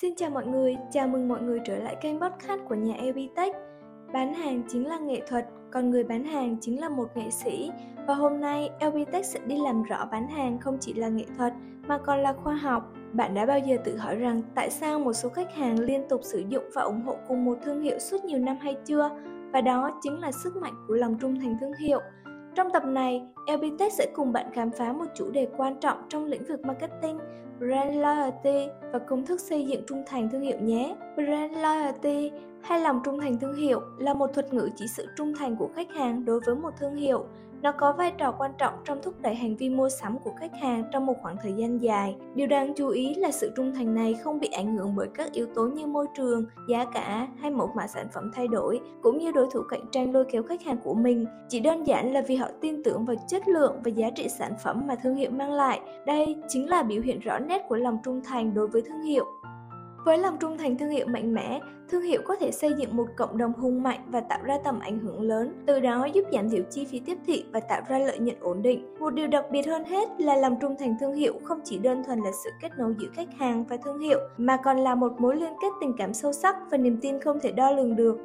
Xin chào mọi người, chào mừng mọi người trở lại kênh podcast của nhà Evitech. Bán hàng chính là nghệ thuật, còn người bán hàng chính là một nghệ sĩ. Và hôm nay Evitech sẽ đi làm rõ bán hàng không chỉ là nghệ thuật mà còn là khoa học. Bạn đã bao giờ tự hỏi rằng tại sao một số khách hàng liên tục sử dụng và ủng hộ cùng một thương hiệu suốt nhiều năm hay chưa? Và đó chính là sức mạnh của lòng trung thành thương hiệu. Trong tập này, LBTech sẽ cùng bạn khám phá một chủ đề quan trọng trong lĩnh vực marketing, brand loyalty và công thức xây dựng trung thành thương hiệu nhé. Brand loyalty hay lòng trung thành thương hiệu là một thuật ngữ chỉ sự trung thành của khách hàng đối với một thương hiệu nó có vai trò quan trọng trong thúc đẩy hành vi mua sắm của khách hàng trong một khoảng thời gian dài. Điều đáng chú ý là sự trung thành này không bị ảnh hưởng bởi các yếu tố như môi trường, giá cả hay mẫu mã sản phẩm thay đổi, cũng như đối thủ cạnh tranh lôi kéo khách hàng của mình. Chỉ đơn giản là vì họ tin tưởng vào chất lượng và giá trị sản phẩm mà thương hiệu mang lại. Đây chính là biểu hiện rõ nét nét của lòng trung thành đối với thương hiệu. Với lòng trung thành thương hiệu mạnh mẽ, thương hiệu có thể xây dựng một cộng đồng hùng mạnh và tạo ra tầm ảnh hưởng lớn, từ đó giúp giảm thiểu chi phí tiếp thị và tạo ra lợi nhuận ổn định. Một điều đặc biệt hơn hết là lòng trung thành thương hiệu không chỉ đơn thuần là sự kết nối giữa khách hàng và thương hiệu, mà còn là một mối liên kết tình cảm sâu sắc và niềm tin không thể đo lường được.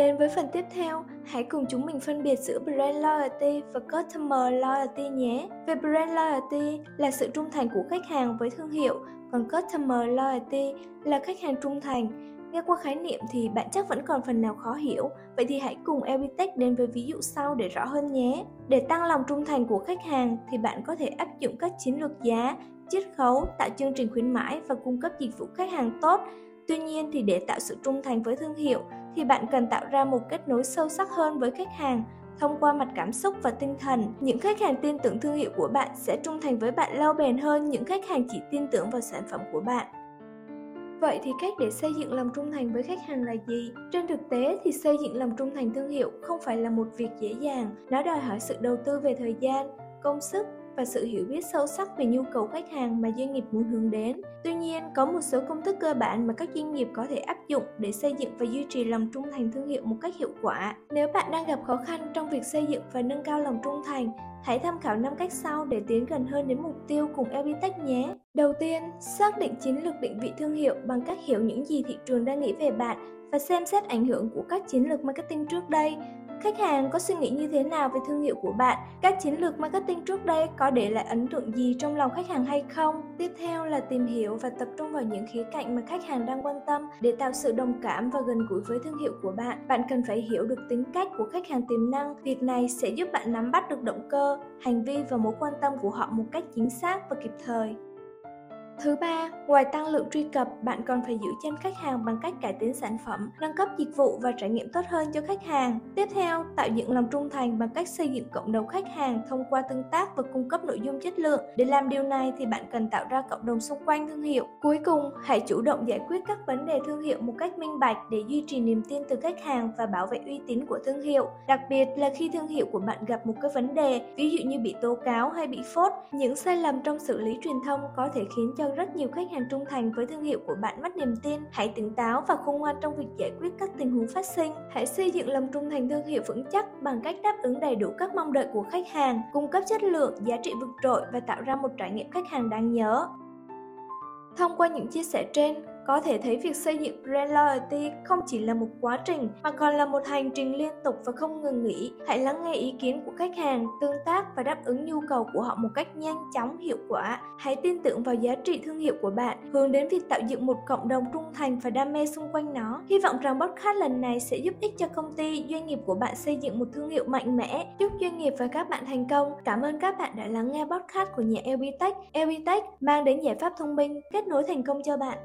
Đến với phần tiếp theo, hãy cùng chúng mình phân biệt giữa brand loyalty và customer loyalty nhé. Về brand loyalty là sự trung thành của khách hàng với thương hiệu còn Customer Loyalty là khách hàng trung thành. Nghe qua khái niệm thì bạn chắc vẫn còn phần nào khó hiểu, vậy thì hãy cùng Elbitech đến với ví dụ sau để rõ hơn nhé. Để tăng lòng trung thành của khách hàng thì bạn có thể áp dụng các chiến lược giá, chiết khấu, tạo chương trình khuyến mãi và cung cấp dịch vụ khách hàng tốt. Tuy nhiên thì để tạo sự trung thành với thương hiệu thì bạn cần tạo ra một kết nối sâu sắc hơn với khách hàng thông qua mặt cảm xúc và tinh thần những khách hàng tin tưởng thương hiệu của bạn sẽ trung thành với bạn lâu bền hơn những khách hàng chỉ tin tưởng vào sản phẩm của bạn Vậy thì cách để xây dựng lòng trung thành với khách hàng là gì? Trên thực tế thì xây dựng lòng trung thành thương hiệu không phải là một việc dễ dàng, nó đòi hỏi sự đầu tư về thời gian, công sức và sự hiểu biết sâu sắc về nhu cầu khách hàng mà doanh nghiệp muốn hướng đến. Tuy nhiên, có một số công thức cơ bản mà các doanh nghiệp có thể áp dụng để xây dựng và duy trì lòng trung thành thương hiệu một cách hiệu quả. Nếu bạn đang gặp khó khăn trong việc xây dựng và nâng cao lòng trung thành, hãy tham khảo 5 cách sau để tiến gần hơn đến mục tiêu cùng Elbitech nhé. Đầu tiên, xác định chiến lược định vị thương hiệu bằng cách hiểu những gì thị trường đang nghĩ về bạn và xem xét ảnh hưởng của các chiến lược marketing trước đây Khách hàng có suy nghĩ như thế nào về thương hiệu của bạn? Các chiến lược marketing trước đây có để lại ấn tượng gì trong lòng khách hàng hay không? Tiếp theo là tìm hiểu và tập trung vào những khía cạnh mà khách hàng đang quan tâm để tạo sự đồng cảm và gần gũi với thương hiệu của bạn. Bạn cần phải hiểu được tính cách của khách hàng tiềm năng. Việc này sẽ giúp bạn nắm bắt được động cơ, hành vi và mối quan tâm của họ một cách chính xác và kịp thời. Thứ ba, ngoài tăng lượng truy cập, bạn còn phải giữ chân khách hàng bằng cách cải tiến sản phẩm, nâng cấp dịch vụ và trải nghiệm tốt hơn cho khách hàng. Tiếp theo, tạo dựng lòng trung thành bằng cách xây dựng cộng đồng khách hàng thông qua tương tác và cung cấp nội dung chất lượng. Để làm điều này thì bạn cần tạo ra cộng đồng xung quanh thương hiệu. Cuối cùng, hãy chủ động giải quyết các vấn đề thương hiệu một cách minh bạch để duy trì niềm tin từ khách hàng và bảo vệ uy tín của thương hiệu. Đặc biệt là khi thương hiệu của bạn gặp một cái vấn đề, ví dụ như bị tố cáo hay bị phốt, những sai lầm trong xử lý truyền thông có thể khiến cho rất nhiều khách hàng trung thành với thương hiệu của bạn mất niềm tin. Hãy tỉnh táo và khôn ngoan trong việc giải quyết các tình huống phát sinh. Hãy xây dựng lòng trung thành thương hiệu vững chắc bằng cách đáp ứng đầy đủ các mong đợi của khách hàng, cung cấp chất lượng, giá trị vượt trội và tạo ra một trải nghiệm khách hàng đáng nhớ. Thông qua những chia sẻ trên, có thể thấy việc xây dựng brand loyalty không chỉ là một quá trình mà còn là một hành trình liên tục và không ngừng nghỉ. Hãy lắng nghe ý kiến của khách hàng, tương tác và đáp ứng nhu cầu của họ một cách nhanh chóng, hiệu quả. Hãy tin tưởng vào giá trị thương hiệu của bạn, hướng đến việc tạo dựng một cộng đồng trung thành và đam mê xung quanh nó. Hy vọng rằng podcast lần này sẽ giúp ích cho công ty, doanh nghiệp của bạn xây dựng một thương hiệu mạnh mẽ, chúc doanh nghiệp và các bạn thành công. Cảm ơn các bạn đã lắng nghe podcast của nhà LB Tech. LB Tech mang đến giải pháp thông minh, kết nối thành công cho bạn.